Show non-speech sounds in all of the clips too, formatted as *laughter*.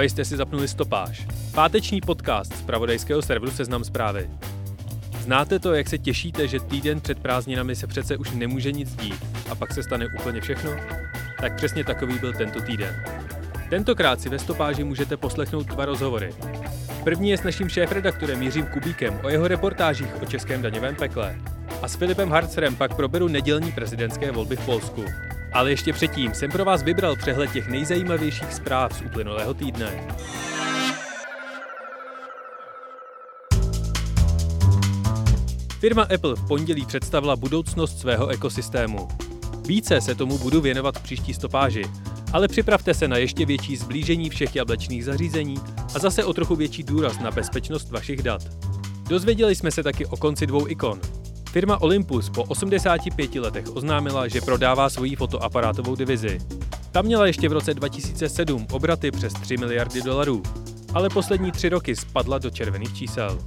Právě jste si zapnuli stopáž. Páteční podcast z pravodajského serveru Seznam zprávy. Znáte to, jak se těšíte, že týden před prázdninami se přece už nemůže nic dít a pak se stane úplně všechno? Tak přesně takový byl tento týden. Tentokrát si ve stopáži můžete poslechnout dva rozhovory. První je s naším šéfredaktorem Jiřím Kubíkem o jeho reportážích o českém daňovém pekle. A s Filipem Harcerem pak proberu nedělní prezidentské volby v Polsku. Ale ještě předtím jsem pro vás vybral přehled těch nejzajímavějších zpráv z uplynulého týdne. Firma Apple v pondělí představila budoucnost svého ekosystému. Více se tomu budu věnovat v příští stopáži, ale připravte se na ještě větší zblížení všech jablečných zařízení a zase o trochu větší důraz na bezpečnost vašich dat. Dozvěděli jsme se taky o konci dvou ikon. Firma Olympus po 85 letech oznámila, že prodává svoji fotoaparátovou divizi. Ta měla ještě v roce 2007 obraty přes 3 miliardy dolarů, ale poslední tři roky spadla do červených čísel.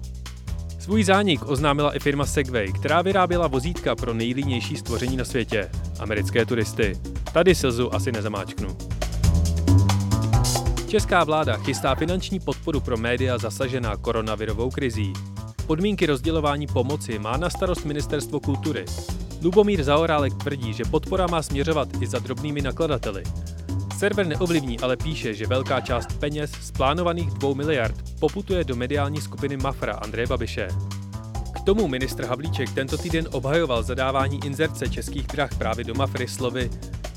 Svůj zánik oznámila i firma Segway, která vyráběla vozítka pro nejlínější stvoření na světě – americké turisty. Tady slzu asi nezamáčknu. Česká vláda chystá finanční podporu pro média zasažená koronavirovou krizí. Podmínky rozdělování pomoci má na starost Ministerstvo kultury. Lubomír Zaorálek tvrdí, že podpora má směřovat i za drobnými nakladateli. Server neovlivní, ale píše, že velká část peněz z plánovaných 2 miliard poputuje do mediální skupiny Mafra Andreje Babiše. K tomu ministr Havlíček tento týden obhajoval zadávání inzerce českých drah právě do Mafry slovy,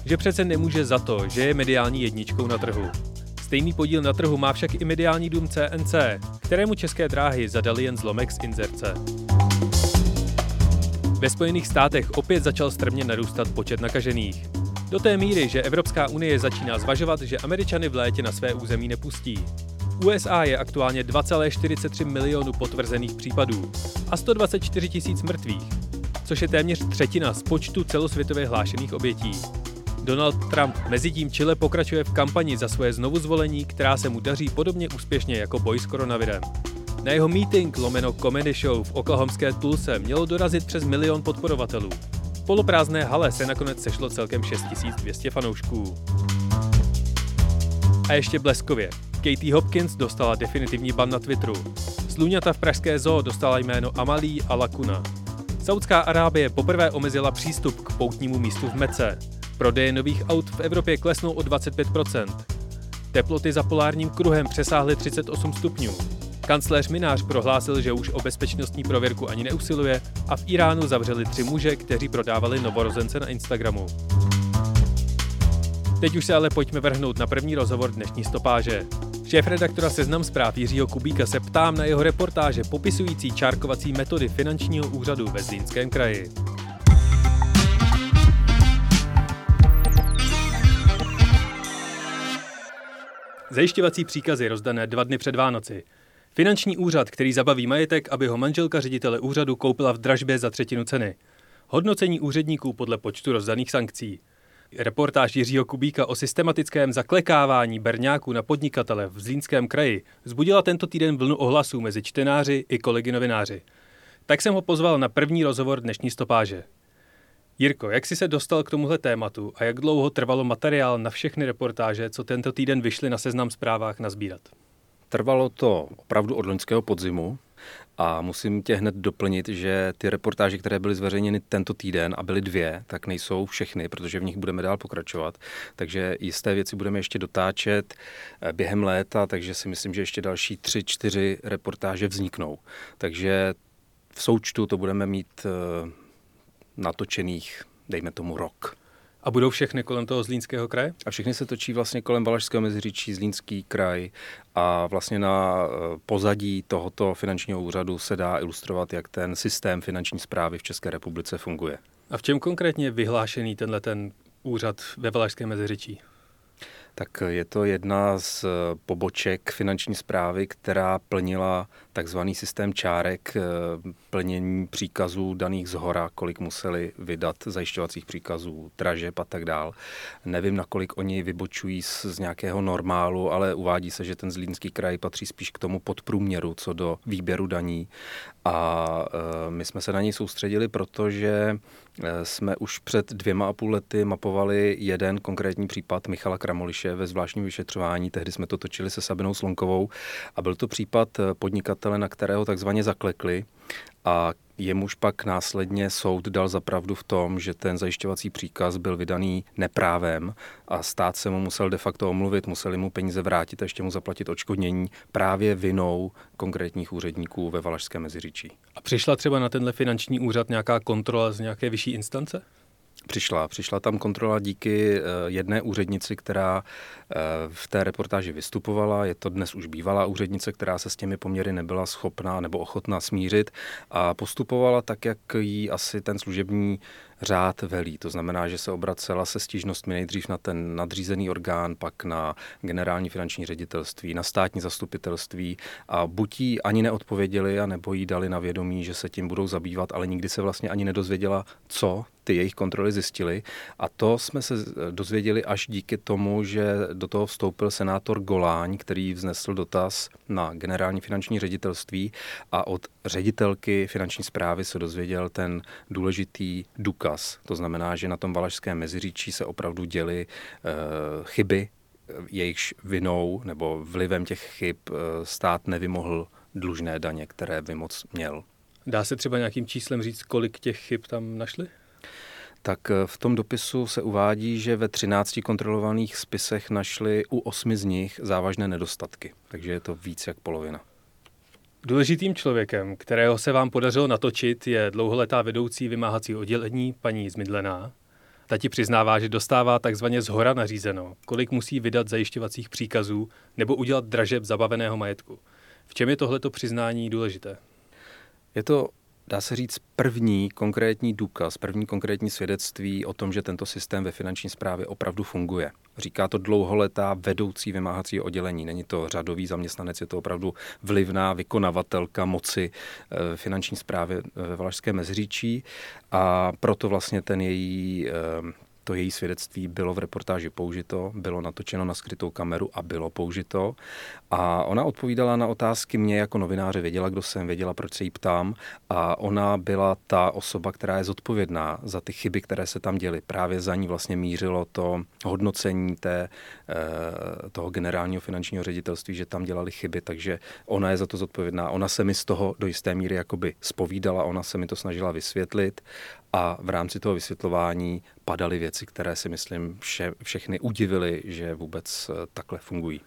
že přece nemůže za to, že je mediální jedničkou na trhu. Stejný podíl na trhu má však i mediální dům CNC, kterému české dráhy zadali jen zlomek z inzerce. Ve Spojených státech opět začal strmě narůstat počet nakažených. Do té míry, že Evropská unie začíná zvažovat, že Američany v létě na své území nepustí. USA je aktuálně 2,43 milionů potvrzených případů a 124 tisíc mrtvých, což je téměř třetina z počtu celosvětově hlášených obětí. Donald Trump mezitím Chile pokračuje v kampani za svoje znovuzvolení, která se mu daří podobně úspěšně jako boj s koronavirem. Na jeho meeting lomeno comedy show v oklahomské Tulse mělo dorazit přes milion podporovatelů. V poloprázdné hale se nakonec sešlo celkem 6200 fanoušků. A ještě bleskově. Katie Hopkins dostala definitivní ban na Twitteru. Sluňata v pražské zoo dostala jméno Amalí a Lakuna. Saudská Arábie poprvé omezila přístup k poutnímu místu v Mece. Prodeje nových aut v Evropě klesnou o 25%. Teploty za polárním kruhem přesáhly 38 stupňů. Kancléř Minář prohlásil, že už o bezpečnostní prověrku ani neusiluje a v Iránu zavřeli tři muže, kteří prodávali novorozence na Instagramu. Teď už se ale pojďme vrhnout na první rozhovor dnešní stopáže. Šéf redaktora Seznam zpráv Jiřího Kubíka se ptám na jeho reportáže popisující čárkovací metody finančního úřadu ve Zlínském kraji. Zajišťovací příkazy rozdané dva dny před Vánoci. Finanční úřad, který zabaví majetek, aby ho manželka ředitele úřadu koupila v dražbě za třetinu ceny. Hodnocení úředníků podle počtu rozdaných sankcí. Reportáž Jiřího Kubíka o systematickém zaklekávání berňáků na podnikatele v Zlínském kraji vzbudila tento týden vlnu ohlasů mezi čtenáři i kolegy novináři. Tak jsem ho pozval na první rozhovor dnešní stopáže. Jirko, jak jsi se dostal k tomuhle tématu a jak dlouho trvalo materiál na všechny reportáže, co tento týden vyšly na seznam zprávách nazbírat? Trvalo to opravdu od loňského podzimu a musím tě hned doplnit, že ty reportáže, které byly zveřejněny tento týden a byly dvě, tak nejsou všechny, protože v nich budeme dál pokračovat. Takže jisté věci budeme ještě dotáčet eh, během léta, takže si myslím, že ještě další tři, čtyři reportáže vzniknou. Takže v součtu to budeme mít eh, natočených, dejme tomu, rok. A budou všechny kolem toho Zlínského kraje? A všechny se točí vlastně kolem Valašského meziříčí, Zlínský kraj a vlastně na eh, pozadí tohoto finančního úřadu se dá ilustrovat, jak ten systém finanční zprávy v České republice funguje. A v čem konkrétně je vyhlášený tenhle ten úřad ve Valašském meziříčí? Tak je to jedna z poboček finanční zprávy, která plnila takzvaný systém čárek, eh, plnění příkazů daných z hora, kolik museli vydat zajišťovacích příkazů, dražeb a tak dál. Nevím, nakolik oni vybočují z, z nějakého normálu, ale uvádí se, že ten Zlínský kraj patří spíš k tomu podprůměru co do výběru daní. A e, my jsme se na něj soustředili, protože Eh, jsme už před dvěma a půl lety mapovali jeden konkrétní případ Michala Kramoliše ve zvláštním vyšetřování. Tehdy jsme to točili se Sabinou Slonkovou a byl to případ eh, podnikatele, na kterého takzvaně zaklekli a jemuž pak následně soud dal zapravdu v tom, že ten zajišťovací příkaz byl vydaný neprávem a stát se mu musel de facto omluvit, museli mu peníze vrátit a ještě mu zaplatit odškodnění právě vinou konkrétních úředníků ve Valašském Meziříčí. A přišla třeba na tenhle finanční úřad nějaká kontrola z nějaké vyšší instance? Přišla. Přišla tam kontrola díky eh, jedné úřednici, která v té reportáži vystupovala. Je to dnes už bývalá úřednice, která se s těmi poměry nebyla schopná nebo ochotná smířit a postupovala tak, jak jí asi ten služební řád velí. To znamená, že se obracela se stížnostmi nejdřív na ten nadřízený orgán, pak na generální finanční ředitelství, na státní zastupitelství a buď jí ani neodpověděli, a nebo jí dali na vědomí, že se tím budou zabývat, ale nikdy se vlastně ani nedozvěděla, co ty jejich kontroly zjistily. A to jsme se dozvěděli až díky tomu, že do toho vstoupil senátor Goláň, který vznesl dotaz na generální finanční ředitelství a od ředitelky finanční zprávy se dozvěděl ten důležitý důkaz. To znamená, že na tom Valašském meziříčí se opravdu děly uh, chyby, jejichž vinou nebo vlivem těch chyb uh, stát nevymohl dlužné daně, které by moc měl. Dá se třeba nějakým číslem říct, kolik těch chyb tam našli? Tak eh, v tom dopisu se uvádí, že ve 13 kontrolovaných spisech našli u osmi z nich závažné nedostatky, takže je to víc jak polovina. Důležitým člověkem, kterého se vám podařilo natočit, je dlouholetá vedoucí vymáhací oddělení paní Zmidlená. Ta ti přiznává, že dostává takzvaně zhora nařízeno, kolik musí vydat zajišťovacích příkazů nebo udělat dražeb zabaveného majetku. V čem je tohleto přiznání důležité? Je to dá se říct, první konkrétní důkaz, první konkrétní svědectví o tom, že tento systém ve finanční správě opravdu funguje. Říká to dlouholetá vedoucí vymáhací oddělení. Není to řadový zaměstnanec, je to opravdu vlivná vykonavatelka moci eh, finanční správy ve Valašském Meziříčí a proto vlastně ten její eh, to její svědectví bylo v reportáži použito, bylo natočeno na skrytou kameru a bylo použito. A ona odpovídala na otázky mě jako novináře, věděla, kdo jsem, věděla, proč se jí ptám. A ona byla ta osoba, která je zodpovědná za ty chyby, které se tam děly. Právě za ní vlastně mířilo to hodnocení té, eh, toho generálního finančního ředitelství, že tam dělali chyby, takže ona je za to zodpovědná. Ona se mi z toho do jisté míry jakoby spovídala, ona se mi to snažila vysvětlit a v rámci toho vysvětlování padaly věci, které si myslím vše, všechny udivily, že vůbec eh, takhle fungují.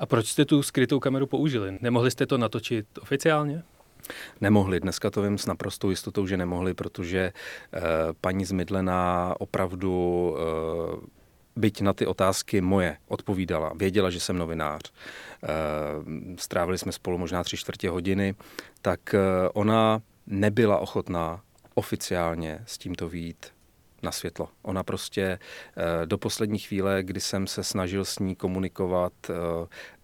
A proč jste tu skrytou kameru použili? Nemohli jste to natočit oficiálně? Nemohli. Dneska to vím s naprostou jistotou, že nemohli, protože e, paní Zmidlená opravdu e, byť na ty otázky moje odpovídala, věděla, že jsem novinář, e, strávili jsme spolu možná tři čtvrtě hodiny, tak ona nebyla ochotná oficiálně s tímto výjít na světlo. Ona prostě eh, do poslední chvíle, kdy jsem se snažil s ní komunikovat eh,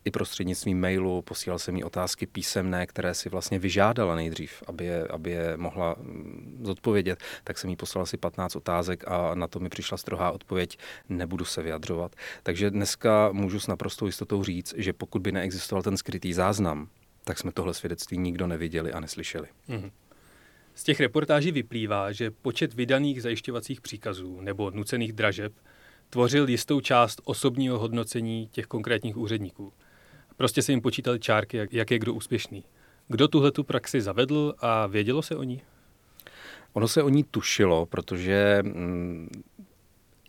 i prostřednictvím mailu, posílal jsem jí otázky písemné, které si vlastně vyžádala nejdřív, aby je, aby je mohla mm, zodpovědět, tak jsem jí poslal asi 15 otázek a na to mi přišla strohá odpověď, nebudu se vyjadřovat. Takže dneska můžu s naprostou jistotou říct, že pokud by neexistoval ten skrytý záznam, tak jsme tohle svědectví nikdo neviděli a neslyšeli. Mm-hmm. Z těch reportáží vyplývá, že počet vydaných zajišťovacích příkazů nebo nucených dražeb tvořil jistou část osobního hodnocení těch konkrétních úředníků. Prostě se jim počítali čárky, jak, je kdo úspěšný. Kdo tuhle tu praxi zavedl a vědělo se o ní? Ono se o ní tušilo, protože mm,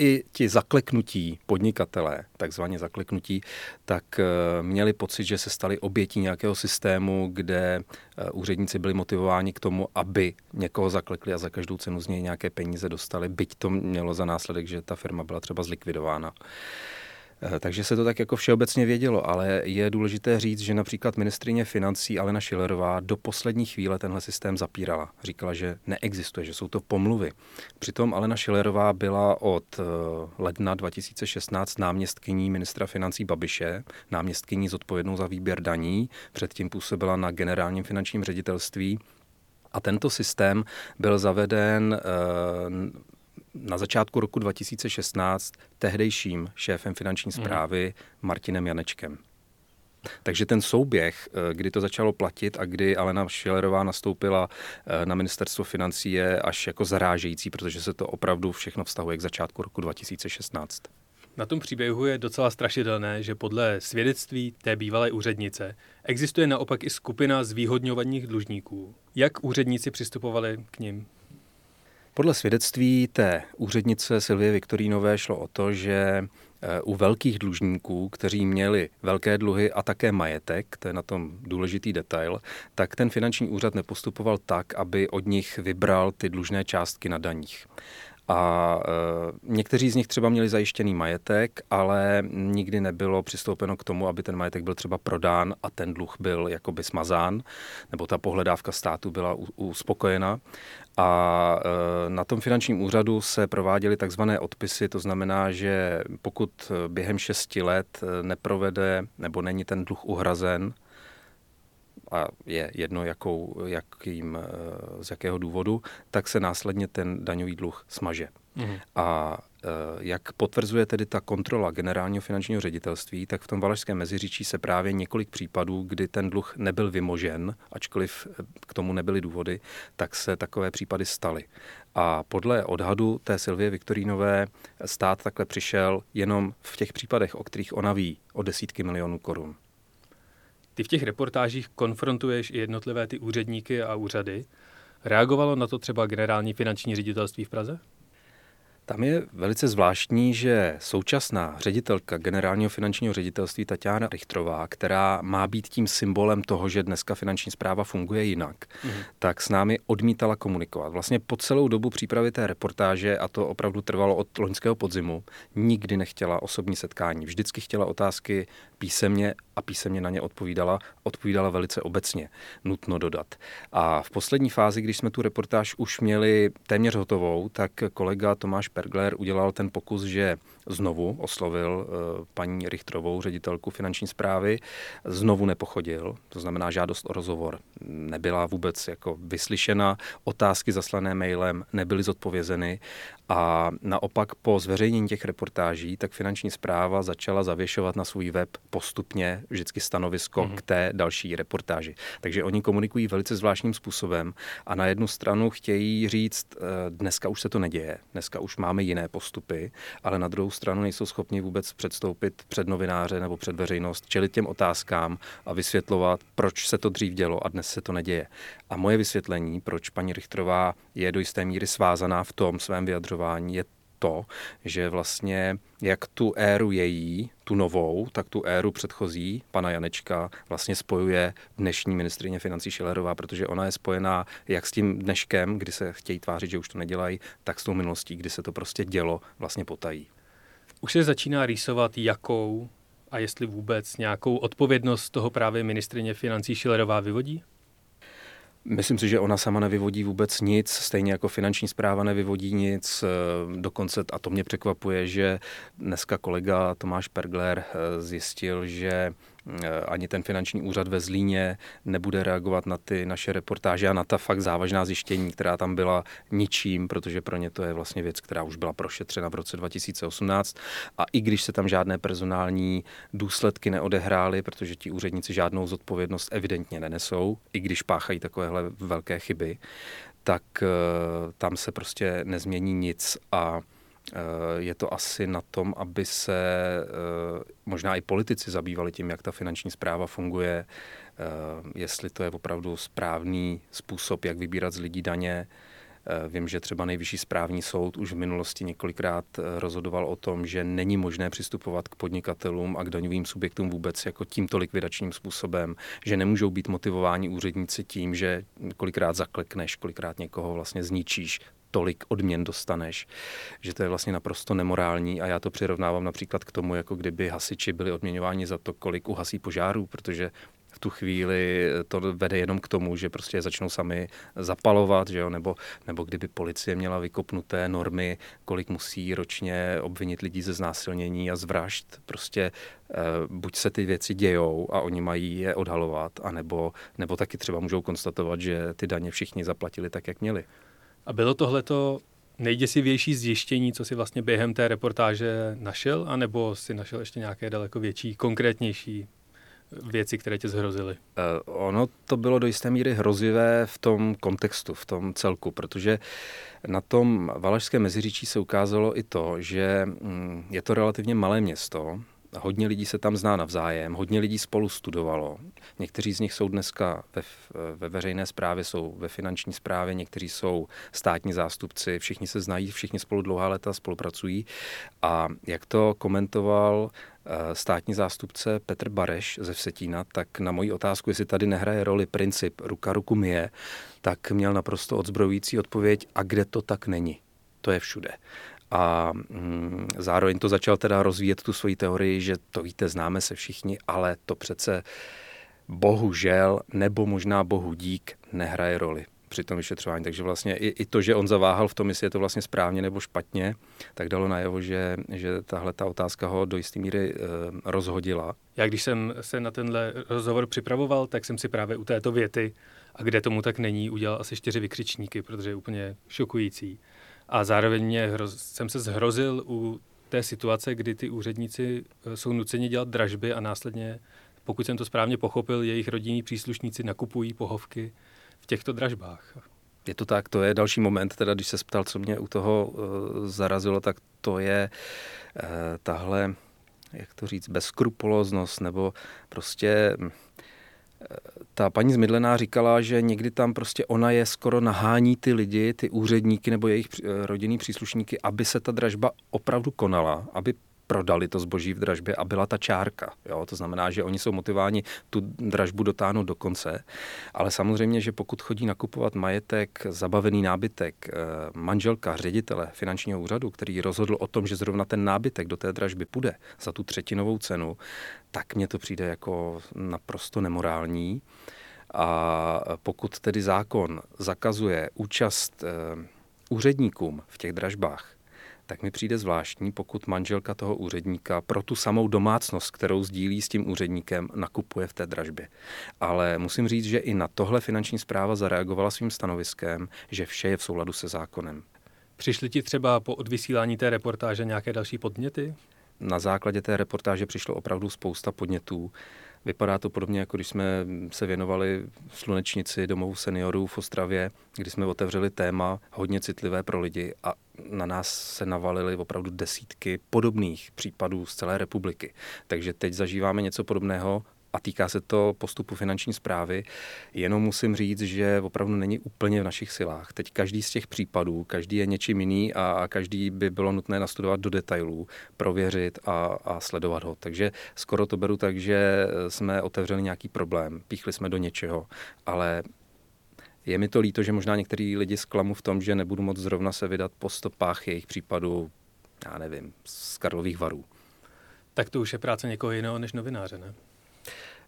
i ti zakleknutí podnikatelé, takzvaně zakleknutí, tak eh, měli pocit, že se stali obětí nějakého systému, kde eh, úředníci byli motivováni k tomu, aby někoho zaklekli a za každou cenu z něj nějaké peníze dostali, byť to mělo za následek, že ta firma byla třeba zlikvidována. Takže se to tak jako všeobecně vědělo, ale je důležité říct, že například ministrině financí Alena Šilerová do poslední chvíle tenhle systém zapírala. Říkala, že neexistuje, že jsou to pomluvy. Přitom Alena Šilerová byla od eh, ledna 2016 náměstkyní ministra financí Babiše, náměstkyní zodpovědnou za výběr daní, předtím působila na generálním finančním ředitelství a tento systém byl zaveden eh, na začátku roku 2016 tehdejším šéfem finanční zprávy Martinem Janečkem. Takže ten souběh, eh, kdy to začalo platit a kdy Alena Šilerová nastoupila eh, na ministerstvo financí, je až jako zarážející, protože se to opravdu všechno vztahuje k začátku roku 2016. Na tom příběhu je docela strašidelné, že podle svědectví té bývalé úřednice existuje naopak i skupina zvýhodňovaných dlužníků. Jak úředníci přistupovali k ním? Podle svědectví té úřednice Silvie Viktorínové šlo o to, že eh, u velkých dlužníků, kteří měli velké dluhy a také majetek, to je na tom důležitý detail, tak ten finanční úřad nepostupoval tak, aby od nich vybral ty dlužné částky na daních. A e, někteří z nich třeba měli zajištěný majetek, ale nikdy nebylo přistoupeno k tomu, aby ten majetek byl třeba prodán a ten dluh byl jakoby smazán, nebo ta pohledávka státu byla uspokojena. A e, na tom finančním úřadu se prováděly takzvané odpisy, to znamená, že pokud během šesti let neprovede nebo není ten dluh uhrazen, a je jedno, jakou, jakým, eh, z jakého důvodu, tak se následně ten daňový dluh smaže. Mm. A eh, jak potvrzuje tedy ta kontrola generálního finančního ředitelství, tak v tom Valašském meziříčí se právě několik případů, kdy ten dluh nebyl vymožen, ačkoliv eh, k tomu nebyly důvody, tak se takové případy staly. A podle odhadu té Silvie Viktorínové stát takhle přišel jenom v těch případech, o kterých ona ví, o desítky milionů korun. Ty v těch reportážích konfrontuješ i jednotlivé ty úředníky a úřady. Reagovalo na to třeba generální finanční ředitelství v Praze? Tam je velice zvláštní, že současná ředitelka generálního finančního ředitelství Tatiana Richtrová, která má být tím symbolem toho, že dneska finanční zpráva funguje jinak, mm. tak s námi odmítala komunikovat. Vlastně po celou dobu přípravy té reportáže, a to opravdu trvalo od loňského podzimu, nikdy nechtěla osobní setkání. Vždycky chtěla otázky písemně a písemně na ně odpovídala. Odpovídala velice obecně, nutno dodat. A v poslední fázi, když jsme tu reportáž už měli téměř hotovou, tak kolega Tomáš Pergler udělal ten pokus, že znovu oslovil eh, paní Richtrovou, ředitelku finanční zprávy, znovu nepochodil, to znamená žádost o rozhovor nebyla vůbec jako vyslyšena, otázky zaslané mailem nebyly zodpovězeny a naopak po zveřejnění těch reportáží, tak finanční zpráva začala zavěšovat na svůj web postupně vždycky stanovisko mm-hmm. k té další reportáži. Takže oni komunikují velice zvláštním způsobem a na jednu stranu chtějí říct, eh, dneska už se to neděje, dneska už máme jiné postupy, ale na druhou stranu nejsou schopni vůbec předstoupit před novináře nebo před veřejnost, čelit těm otázkám a vysvětlovat, proč se to dřív dělo a dnes se to neděje. A moje vysvětlení, proč paní Richtrová je do jisté míry svázaná v tom svém vyjadřování, je to, že vlastně jak tu éru její, tu novou, tak tu éru předchozí, pana Janečka, vlastně spojuje dnešní ministrině financí Šilerová, protože ona je spojená jak s tím dneškem, kdy se chtějí tvářit, že už to nedělají, tak s tou minulostí, kdy se to prostě dělo vlastně potají. Už se začíná rýsovat, jakou a jestli vůbec nějakou odpovědnost toho právě ministrině financí Šilerová vyvodí? Myslím si, že ona sama nevyvodí vůbec nic, stejně jako finanční zpráva nevyvodí nic. Dokonce, a to mě překvapuje, že dneska kolega Tomáš Pergler eh, zjistil, že Eh, ani ten finanční úřad ve Zlíně nebude reagovat na ty naše reportáže a na ta fakt závažná zjištění, která tam byla ničím, protože pro ně to je vlastně věc, která už byla prošetřena v roce 2018 a i když se tam žádné personální důsledky neodehrály, protože ti úředníci žádnou zodpovědnost evidentně nenesou, i když páchají takovéhle velké chyby, tak eh, tam se prostě nezmění nic a Eh, je to asi na tom, aby se eh, možná i politici zabývali tím, jak ta finanční zpráva funguje, eh, jestli to je opravdu správný způsob, jak vybírat z lidí daně. Vím, že třeba nejvyšší správní soud už v minulosti několikrát rozhodoval o tom, že není možné přistupovat k podnikatelům a k daňovým subjektům vůbec jako tímto likvidačním způsobem, že nemůžou být motivováni úředníci tím, že kolikrát zaklekneš, kolikrát někoho vlastně zničíš tolik odměn dostaneš, že to je vlastně naprosto nemorální a já to přirovnávám například k tomu, jako kdyby hasiči byli odměňováni za to, kolik uhasí požárů, protože v tu chvíli to vede jenom k tomu, že prostě začnou sami zapalovat, že jo? Nebo, nebo kdyby policie měla vykopnuté normy, kolik musí ročně obvinit lidí ze znásilnění a zvražd. Prostě eh, buď se ty věci dějou a oni mají je odhalovat, anebo, nebo taky třeba můžou konstatovat, že ty daně všichni zaplatili tak, jak měli. A bylo tohleto nejděsivější zjištění, co si vlastně během té reportáže našel, anebo si našel ještě nějaké daleko větší, konkrétnější věci, které tě zhrozily? Uh, ono to bylo do jisté míry hrozivé v tom kontextu, v tom celku, protože na tom Valašském meziříčí se ukázalo i to, že mm, je to relativně malé město, Hodně lidí se tam zná navzájem, hodně lidí spolu studovalo. Někteří z nich jsou dneska ve, ve veřejné správě, jsou ve finanční správě, někteří jsou státní zástupci, všichni se znají, všichni spolu dlouhá léta spolupracují. A jak to komentoval eh, státní zástupce Petr Bareš ze Vsetína, tak na moji otázku, jestli tady nehraje roli princip ruka ruku mije, tak měl naprosto odzbrojující odpověď, a kde to tak není. To je všude a mm, zároveň to začal teda rozvíjet tu svoji teorii, že to víte, známe se všichni, ale to přece bohužel, nebo možná bohu dík, nehraje roli při tom vyšetřování. Takže vlastně i, i to, že on zaváhal v tom, jestli je to vlastně správně nebo špatně, tak dalo najevo, že, že tahle ta otázka ho do jisté míry e, rozhodila. Já když jsem se na tenhle rozhovor připravoval, tak jsem si právě u této věty, a kde tomu tak není, udělal asi čtyři vykřičníky, protože je úplně šokující. A zároveň mě hroz, jsem se zhrozil u té situace, kdy ty úředníci eh, jsou nuceni dělat dražby a následně, pokud jsem to správně pochopil, jejich rodinní příslušníci nakupují pohovky v těchto dražbách. Je to tak, to je další moment, teda když se ptal, co mě u toho uh, zarazilo, tak to je uh, tahle, jak to říct, bezkrupulóznost, nebo prostě uh, ta paní Zmydlená říkala, že někdy tam prostě ona je skoro nahání ty lidi, ty úředníky nebo jejich eh, rodinný příslušníky, aby se ta dražba opravdu konala, aby prodali to zboží v dražbě a byla ta čárka. Jo? To znamená, že oni jsou motiváni tu dražbu dotáhnout do konce, ale samozřejmě, že pokud chodí nakupovat majetek, zabavený nábytek, eh, manželka ředitele finančního úřadu, který rozhodl o tom, že zrovna ten nábytek do té dražby půjde za tu třetinovou cenu, tak mně to přijde jako naprosto nemorální. A pokud tedy zákon zakazuje účast eh, úředníkům v těch dražbách, tak mi přijde zvláštní, pokud manželka toho úředníka pro tu samou domácnost, kterou sdílí s tím úředníkem, nakupuje v té dražbě. Ale musím říct, že i na tohle finanční zpráva zareagovala svým stanoviskem, že vše je v souladu se zákonem. Přišly ti třeba po odvysílání té reportáže nějaké další podněty? Na základě té reportáže přišlo opravdu spousta podnětů. Vypadá to podobně, jako když jsme se věnovali slunečnici domovu seniorů v Ostravě, kdy jsme otevřeli téma hodně citlivé pro lidi a na nás se navalily opravdu desítky podobných případů z celé republiky. Takže teď zažíváme něco podobného a týká se to postupu finanční zprávy. Jenom musím říct, že opravdu není úplně v našich silách. Teď každý z těch případů, každý je něčím jiný a každý by bylo nutné nastudovat do detailů, prověřit a, a sledovat ho. Takže skoro to beru tak, že jsme otevřeli nějaký problém, píchli jsme do něčeho, ale je mi to líto, že možná některý lidi zklamu v tom, že nebudu moc zrovna se vydat po stopách jejich případů, já nevím, z Karlových varů. Tak to už je práce někoho jiného než novináře, ne?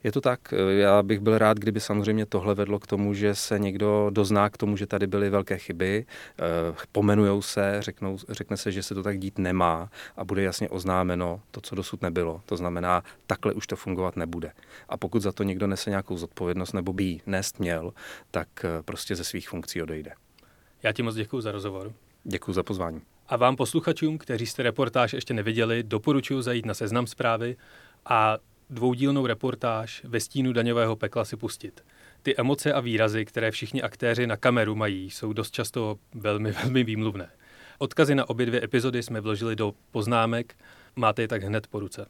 Je to tak. Já bych byl rád, kdyby samozřejmě tohle vedlo k tomu, že se někdo dozná k tomu, že tady byly velké chyby, eh, pomenujou se, řeknou, řekne se, že se to tak dít nemá a bude jasně oznámeno to, co dosud nebylo. To znamená, takhle už to fungovat nebude. A pokud za to někdo nese nějakou zodpovědnost nebo by ji nést měl, tak eh, prostě ze svých funkcí odejde. Já ti moc děkuji za rozhovor. Děkuji za pozvání. A vám posluchačům, kteří jste reportáž ještě neviděli, doporučuji zajít na seznam zprávy a dvoudílnou reportáž ve stínu daňového pekla si pustit. Ty emoce a výrazy, které všichni aktéři na kameru mají, jsou dost často velmi, *laughs* velmi výmluvné. Odkazy na obě dvě epizody jsme vložili do poznámek, máte je tak hned po ruce.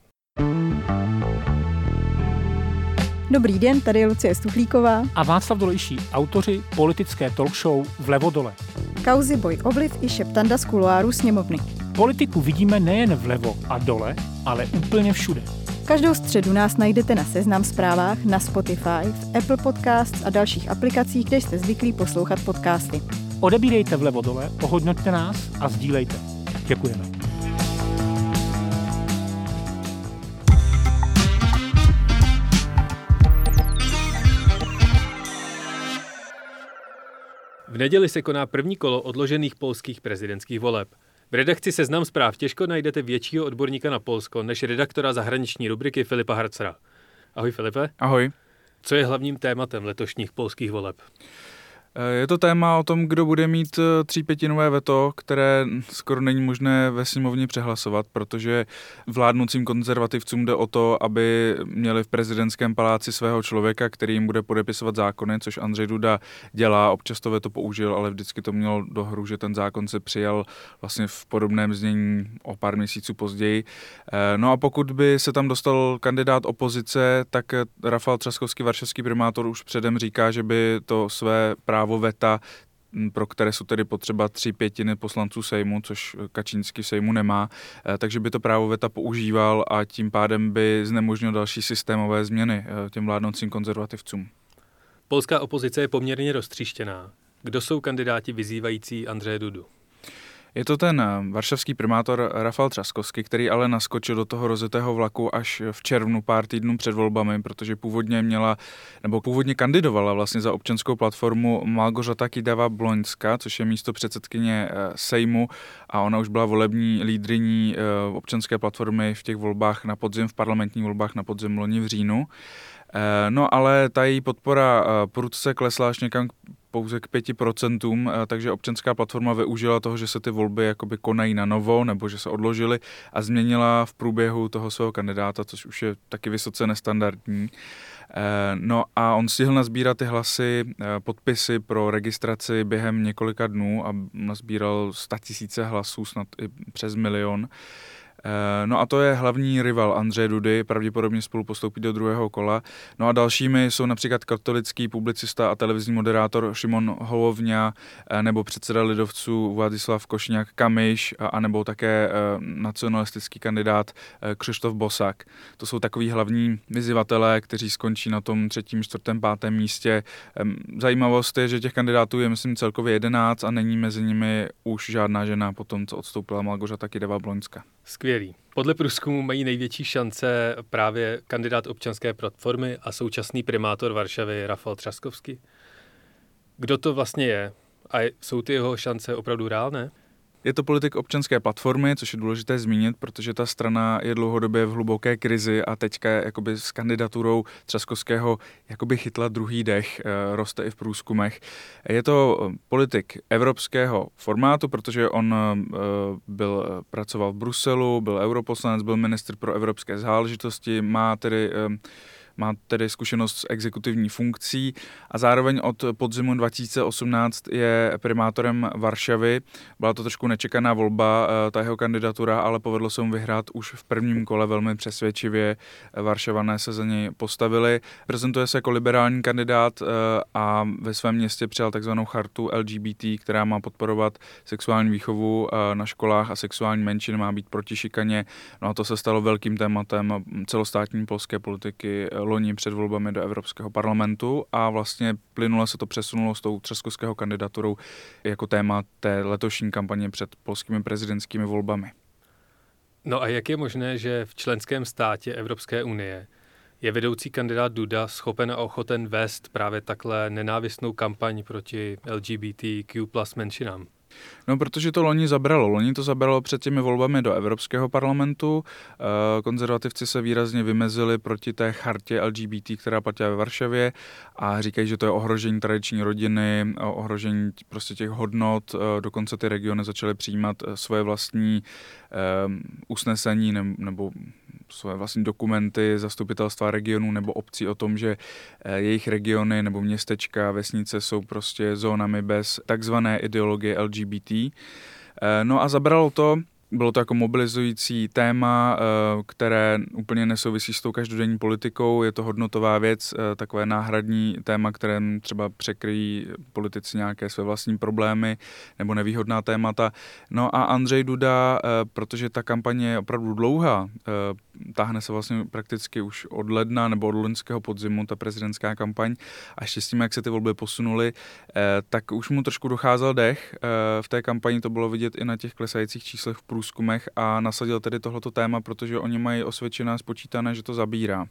Dobrý den, tady je Lucie Stuchlíková a Václav Dolejší, autoři politické talk show Vlevo dole. Kauzy Boj Obliv i šeptanda z kuloáru sněmovny. Politiku vidíme nejen vlevo a dole, ale úplně všude. Každou středu nás najdete na Seznam zprávách, na Spotify, v Apple Podcasts a dalších aplikacích, kde jste zvyklí poslouchat podcasty. Odebírejte vlevo dole, ohodnoťte nás a sdílejte. Děkujeme. V neděli se koná první kolo odložených polských prezidentských voleb. V redakci Seznam zpráv těžko najdete většího odborníka na Polsko než redaktora zahraniční rubriky Filipa Harcera. Ahoj Filipe. Ahoj. Co je hlavním tématem letošních polských voleb? Eh, je to téma o tom, kdo bude mít eh, třípětinové veto, které skoro není možné ve sněmovně přehlasovat, protože vládnoucím konzervativcům jde o to, aby měli v prezidentském paláci svého člověka, který jim bude podepisovat zákony, což Andřej Duda dělá. Občas to veto použil, ale vždycky to mělo do hru, že ten zákon se přijal vlastně v podobném znění o pár měsíců později. Eh, no a pokud by se tam dostal kandidát opozice, tak Rafal Třaskovský, varšavský primátor, už předem říká, že by to své právo právo veta, pro které jsou tedy potřeba tři pětiny poslanců Sejmu, což Kačínský Sejmu nemá, e, takže by to právo veta používal a tím pádem by znemožnil další systémové změny e, těm vládnoucím konzervativcům. Polská opozice je poměrně roztříštěná. Kdo jsou kandidáti vyzývající Andřeje Dudu? Je to ten eh, varšavský primátor Rafal Třaskovský, který ale naskočil do toho rozetého vlaku až v červnu, pár týdnů před volbami, protože původně měla, nebo původně kandidovala vlastně za občanskou platformu Malgořata Kidava Bloňska, což je místo předsedkyně eh, Sejmu a ona už byla volební lídriní eh, občanské platformy v těch volbách na podzim, v parlamentních volbách na podzim loni v říjnu. No ale ta její podpora prudce klesla až někam pouze k 5%, eh, takže občanská platforma využila toho, že se ty volby jakoby konají na novo, nebo že se odložily a změnila v průběhu toho svého kandidáta, což už je taky vysoce nestandardní. Eh, no a on stihl nazbírat ty hlasy, eh, podpisy pro registraci během několika dnů a nazbíral 100 tisíce hlasů, snad i přes milion. No a to je hlavní rival Andřeje Dudy, pravděpodobně spolu postoupí do druhého kola. No a dalšími jsou například katolický publicista a televizní moderátor Šimon Holovňa eh, nebo předseda lidovců Vladislav Košňák Kamiš a nebo také eh, nacionalistický kandidát Křištof Bosak. To jsou takový hlavní vyzývatelé, kteří skončí na tom třetím, čtvrtém, pátém místě. Zajímavost je, že těch kandidátů je myslím celkově jedenáct a není mezi nimi už žádná žena po tom, co odstoupila Malgořata Kideva Bloňska. Skvělý. Podle průzkumu mají největší šance právě kandidát občanské platformy a současný primátor Varšavy Rafal Třaskovský. Kdo to vlastně je? A jsou ty jeho šance opravdu reálné? Je to politik občanské platformy, což je důležité zmínit, protože ta strana je dlouhodobě v hluboké krizi a teďka jakoby s kandidaturou Třaskovského jakoby chytla druhý dech, eh, roste i v průzkumech. Je to eh, politik evropského formátu, protože on eh, byl, pracoval v Bruselu, byl europoslanec, byl ministr pro evropské záležitosti, má tedy má tedy zkušenost s exekutivní funkcí a zároveň od podzimu 2018 je primátorem Varšavy. Byla to trošku nečekaná volba, eh, ta jeho kandidatura, ale povedlo se mu vyhrát už v prvním kole velmi přesvědčivě. Varšavané se za něj postavili. Prezentuje se jako liberální kandidát eh, a ve svém městě přijal takzvanou chartu LGBT, která má podporovat sexuální výchovu eh, na školách a sexuální menšiny má být proti šikaně. No a to se stalo velkým tématem celostátní polské politiky loni před volbami do Evropského parlamentu a vlastně plynule se to přesunulo s tou třeskovského kandidaturou jako téma té letošní kampaně před polskými prezidentskými volbami. No a jak je možné, že v členském státě Evropské unie je vedoucí kandidát Duda schopen a ochoten vést právě takhle nenávistnou kampaň proti LGBTQ plus menšinám? No, protože to loni zabralo. Loni to zabralo před těmi volbami do Evropského parlamentu. Eh, konzervativci se výrazně vymezili proti té chartě LGBT, která platila ve Varšavě a říkají, že to je ohrožení tradiční rodiny, ohrožení prostě těch hodnot. Eh, dokonce ty regiony začaly přijímat eh, svoje vlastní usnesení nebo své vlastní dokumenty zastupitelstva regionů nebo obcí o tom, že eh, jejich regiony nebo městečka, vesnice jsou prostě zónami bez takzvané ideologie LGBT. Eh, no a zabralo to bylo to jako mobilizující téma, eh, které úplně nesouvisí s tou každodenní politikou. Je to hodnotová věc, eh, takové náhradní téma, které třeba překryjí politici nějaké své vlastní problémy nebo nevýhodná témata. No a Andřej Duda, eh, protože ta kampaně je opravdu dlouhá, táhne se vlastně prakticky už od ledna nebo od loňského podzimu ta prezidentská kampaň a ještě s tím, jak se ty volby posunuly, tak už mu trošku docházel dech. V té kampani to bylo vidět i na těch klesajících číslech v průzkumech a nasadil tedy tohleto téma, protože oni mají osvědčené spočítané, že to zabírá.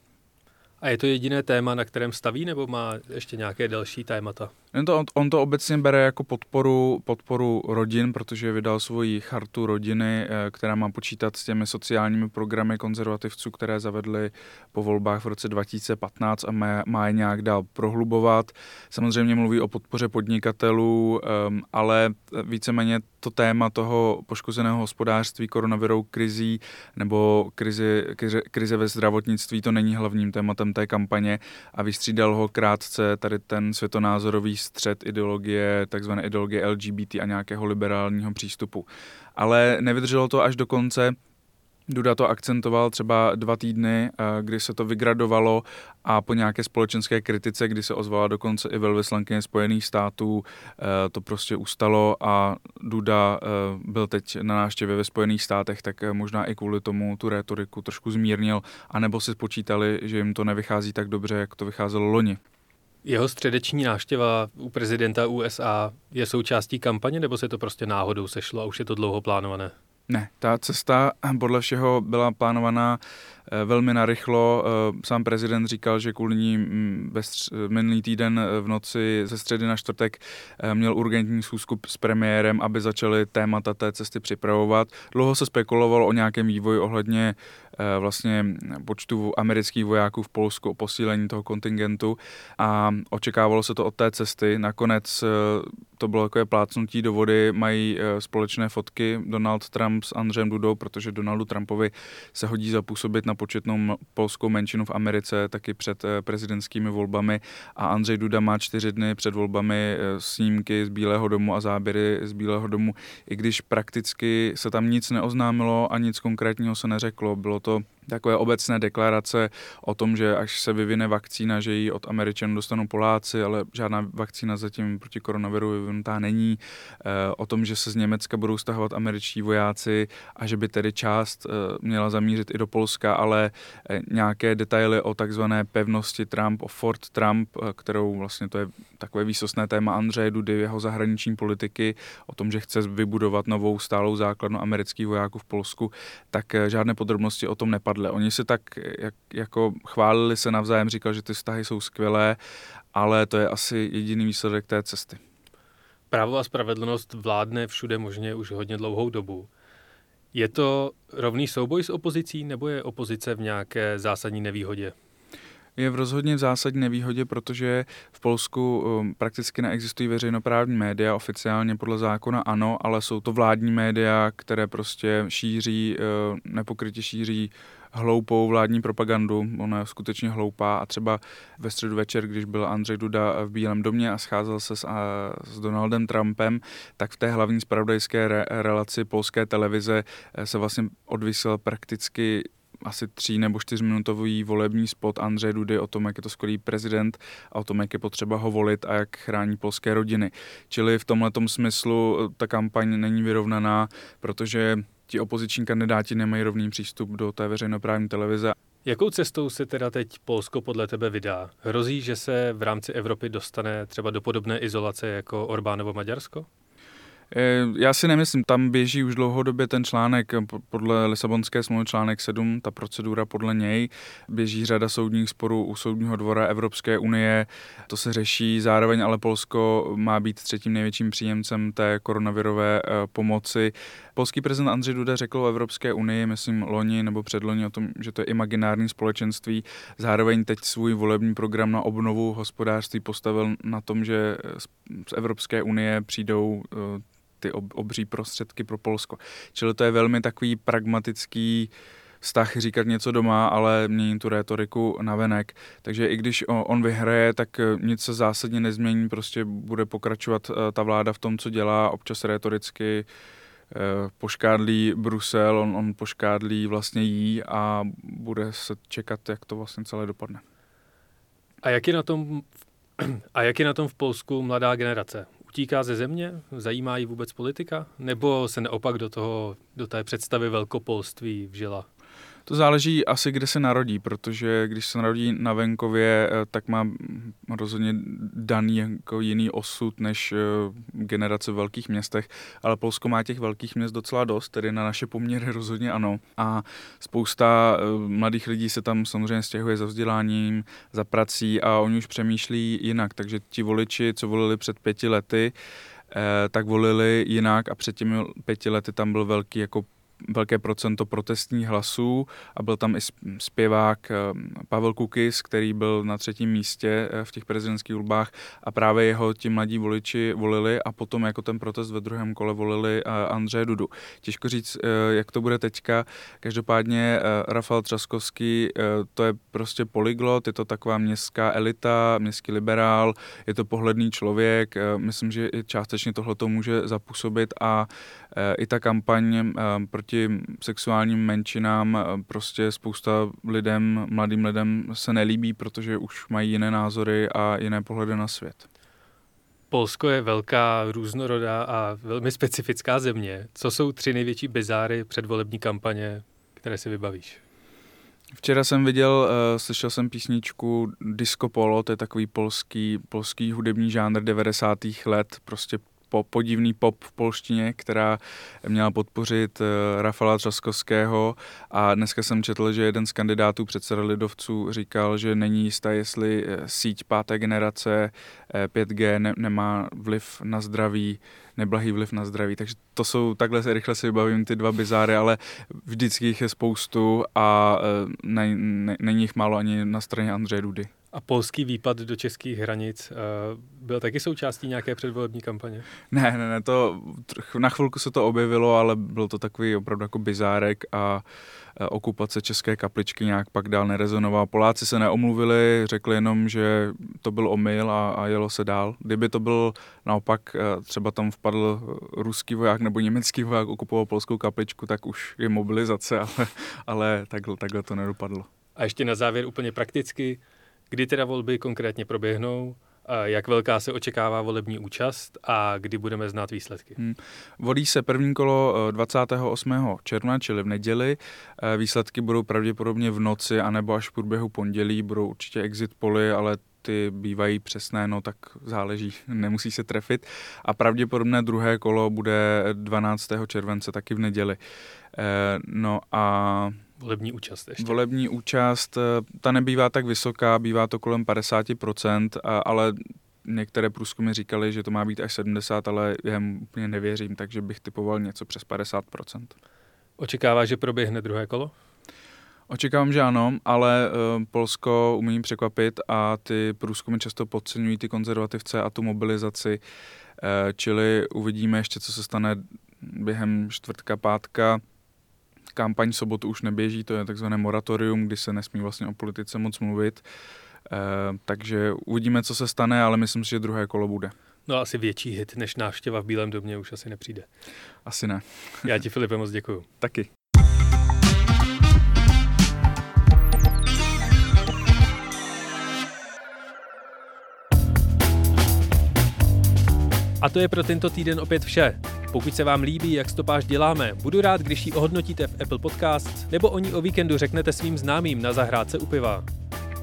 A je to jediné téma, na kterém staví, nebo má ještě nějaké další témata? On to, on to obecně bere jako podporu, podporu rodin, protože vydal svoji chartu rodiny, eh, která má počítat s těmi sociálními programy konzervativců, které zavedly po volbách v roce 2015 a má, je nějak dál prohlubovat. Samozřejmě mluví o podpoře podnikatelů, ehm, ale víceméně to téma toho poškozeného hospodářství koronavirou krizí nebo krizi, krize, krize ve zdravotnictví, to není hlavním tématem té kampaně a vystřídal ho krátce tady ten světonázorový střed ideologie, takzvané ideologie LGBT a nějakého liberálního přístupu. Ale nevydrželo to až do konce, Duda to akcentoval třeba dva týdny, eh, kdy se to vygradovalo a po nějaké společenské kritice, kdy se ozvala dokonce i velvyslankyně Spojených států, eh, to prostě ustalo a Duda eh, byl teď na návštěvě ve Spojených státech, tak možná i kvůli tomu tu rétoriku trošku zmírnil, anebo si spočítali, že jim to nevychází tak dobře, jak to vycházelo loni. Jeho středeční návštěva u prezidenta USA je součástí kampaně, nebo se to prostě náhodou sešlo a už je to dlouho plánované? Ne, ta cesta podle všeho byla plánovaná Eh, velmi narychlo. Eh, sám prezident říkal, že kvůli ní mm, minulý týden eh, v noci ze středy na čtvrtek měl urgentní schůzku s premiérem, aby začali témata té cesty připravovat. Dlouho se spekulovalo o nějakém vývoji ohledně vlastně počtu amerických vojáků v Polsku, o posílení toho kontingentu a očekávalo se to od té cesty. Nakonec to bylo takové plácnutí do vody, mají společné fotky Donald Trump s Andřejem Dudou, protože Donaldu Trumpovi se hodí zapůsobit na početnou polskou menšinu v Americe taky před eh, prezidentskými volbami a Andřej Duda má čtyři dny před volbami eh, snímky z Bílého domu a záběry z Bílého domu, i když prakticky se tam nic neoznámilo a nic konkrétního se neřeklo. Bylo to takové obecné deklarace o tom, že až se vyvine vakcína, že ji od Američanů dostanou Poláci, ale žádná vakcína zatím proti koronaviru vyvinutá není. Eh, o tom, že se z Německa budou stahovat američtí vojáci a že by tedy část eh, měla zamířit i do Polska, ale eh, nějaké detaily o takzvané pevnosti Trump, o Fort Trump, kterou vlastně to je takové výsostné téma Andřeje Dudy, jeho zahraniční politiky, o tom, že chce vybudovat novou stálou základnu amerických vojáků v Polsku, tak žádné podrobnosti o tom nepadly dopadly. Oni se tak jak, jako chválili se navzájem, říkal, že ty vztahy jsou skvělé, ale to je asi jediný výsledek té cesty. Právo a spravedlnost vládne všude možně už hodně dlouhou dobu. Je to rovný souboj s opozicí, nebo je opozice v nějaké zásadní nevýhodě? je v rozhodně v zásadní nevýhodě, protože v Polsku um, prakticky neexistují veřejnoprávní média, oficiálně podle zákona ano, ale jsou to vládní média, které prostě šíří, uh, nepokrytě šíří hloupou vládní propagandu, ona je skutečně hloupá a třeba ve středu večer, když byl Andřej Duda v Bílém domě a scházel se s, a, s Donaldem Trumpem, tak v té hlavní spravodajské re, relaci polské televize eh, se vlastně odvysel prakticky asi tří nebo čtyřminutový volební spot Andřeje Dudy o tom, jak je to skvělý prezident a o tom, jak je potřeba ho volit a jak chrání polské rodiny. Čili v tomhle smyslu eh, ta kampaň není vyrovnaná, protože ti opoziční kandidáti nemají rovný přístup do té veřejnoprávní televize. Jakou cestou se teda teď Polsko podle tebe vydá? Hrozí, že se v rámci Evropy dostane třeba do podobné izolace jako Orbánovo Maďarsko? Eh, já si nemyslím, tam běží už dlouhodobě ten článek podle Lisabonské smlouvy článek 7, ta procedura podle něj. Běží řada soudních sporů u Soudního dvora Evropské unie, to se řeší, zároveň ale Polsko má být třetím největším příjemcem té koronavirové eh, pomoci. Polský prezident Andřej Duda řekl o Evropské unii, myslím loni nebo předloni o tom, že to je imaginární společenství. Zároveň teď svůj volební program na obnovu hospodářství postavil na tom, že z Evropské unie přijdou ty obří prostředky pro Polsko. Čili to je velmi takový pragmatický vztah říkat něco doma, ale mění tu rétoriku na venek. Takže i když on vyhraje, tak eh, nic se zásadně nezmění, prostě bude pokračovat eh, ta vláda v tom, co dělá, občas rétoricky poškádlí Brusel, on, on poškádlí vlastně jí a bude se čekat, jak to vlastně celé dopadne. A jak je na tom, *clears throat* a jak je na tom v Polsku mladá generace? Utíká ze země? Zajímá jí vůbec politika? Nebo se naopak do, toho, do té představy velkopolství vžila? To záleží asi, kde se narodí, protože když se narodí na venkově, eh, tak má rozhodně daný jako jiný osud než eh, generace v velkých městech, ale Polsko má těch velkých měst docela dost, tedy na naše poměry rozhodně ano. A spousta eh, mladých lidí se tam samozřejmě stěhuje za vzděláním, za prací a oni už přemýšlí jinak, takže ti voliči, co volili před pěti lety, tak volili jinak a před těmi pěti lety tam byl velký jako velké procento protestních hlasů a byl tam i zpěvák eh, Pavel Kukis, který byl na třetím místě eh, v těch prezidentských volbách a právě jeho ti mladí voliči volili a potom jako ten protest ve druhém kole volili eh, Andřeje Dudu. Těžko říct, jak to bude teďka. Každopádně Rafal Třaskovský, to je prostě polyglot, je to taková městská elita, městský liberál, je to pohledný člověk, myslím, že částečně tohle to může zapůsobit a i ta kampaň proti proti sexuálním menšinám prostě spousta lidem, mladým lidem se nelíbí, protože už mají jiné názory a jiné pohledy na svět. Polsko je velká, různorodá a velmi specifická země. Co jsou tři největší bizáry předvolební kampaně, které si vybavíš? Včera jsem viděl, uh, slyšel jsem písničku Disco Polo, to je takový polský, polský hudební žánr 90. let, prostě pop, podivný pop v polštině, která měla podpořit uh, Rafala Třaskovského a dneska jsem četl, že jeden z kandidátů předseda lidovců říkal, že není jistá, jestli uh, síť páté generace uh, 5G ne, nemá vliv na zdraví, neblahý vliv na zdraví. Takže to jsou, takhle se rychle si vybavím ty dva bizáry, ale vždycky jich je spoustu a uh, ne, ne, není jich málo ani na straně Andřeje Dudy. A polský výpad do českých hranic uh, byl taky součástí nějaké předvolební kampaně? Ne, ne, ne, to na chvilku se to objevilo, ale byl to takový opravdu jako bizárek a okupace České kapličky nějak pak dál nerezonovala. Poláci se neomluvili, řekli jenom, že to byl omyl a, a jelo se dál. Kdyby to byl naopak, e, třeba tam vpadl ruský voják nebo německý voják, okupoval polskou kapličku, tak už je mobilizace, *laughs* ale, ale takhle, takhle to nedopadlo. A ještě na závěr úplně prakticky, Kdy teda volby konkrétně proběhnou? Jak velká se očekává volební účast a kdy budeme znát výsledky? Hmm. Volí se první kolo 28. Eh, června, čili v neděli. Eh, výsledky budou pravděpodobně v noci anebo až v průběhu pondělí. Budou určitě exit poly, ale ty bývají přesné, no tak záleží, *laughs* nemusí se trefit. A pravděpodobné druhé kolo bude 12. července, taky v neděli. Eh, no a volební účast ještě. Volební účast, eh, ta nebývá tak vysoká, bývá to kolem 50%, ale některé průzkumy říkali, že to má být až 70, ale já úplně nevěřím, takže bych typoval něco přes 50%. Očekává, že proběhne druhé kolo? Očekávám, že ano, ale uh, Polsko umí překvapit a ty průzkumy často podceňují ty konzervativce a tu mobilizaci, uh, čili uvidíme ještě, co se stane během čtvrtka, pátka kampaň sobotu už neběží, to je takzvané moratorium, kdy se nesmí vlastně o politice moc mluvit. E, takže uvidíme, co se stane, ale myslím si, že druhé kolo bude. No asi větší hit než návštěva v Bílém domě už asi nepřijde. Asi ne. Já ti, Filipe, moc děkuju. *laughs* Taky. A to je pro tento týden opět vše. Pokud se vám líbí, jak stopáž děláme, budu rád, když ji ohodnotíte v Apple Podcasts nebo o ní o víkendu řeknete svým známým na zahrádce u piva.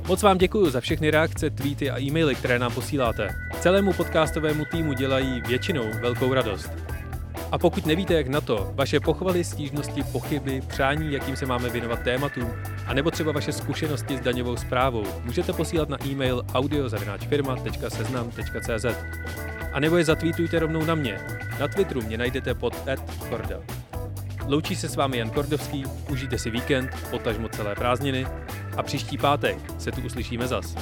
Moc vám děkuji za všechny reakce, tweety a e-maily, které nám posíláte. Celému podcastovému týmu dělají většinou velkou radost. A pokud nevíte, jak na to, vaše pochvaly, stížnosti, pochyby, přání, jakým se máme věnovat tématům, a nebo třeba vaše zkušenosti s daňovou zprávou, můžete posílat na e-mail audio.firma.seznam.cz a nebo je zatweetujte rovnou na mě. Na Twitteru mě najdete pod Korda. Loučí se s vámi Jan Kordovský, užijte si víkend, potažmo celé prázdniny a příští pátek se tu uslyšíme zas.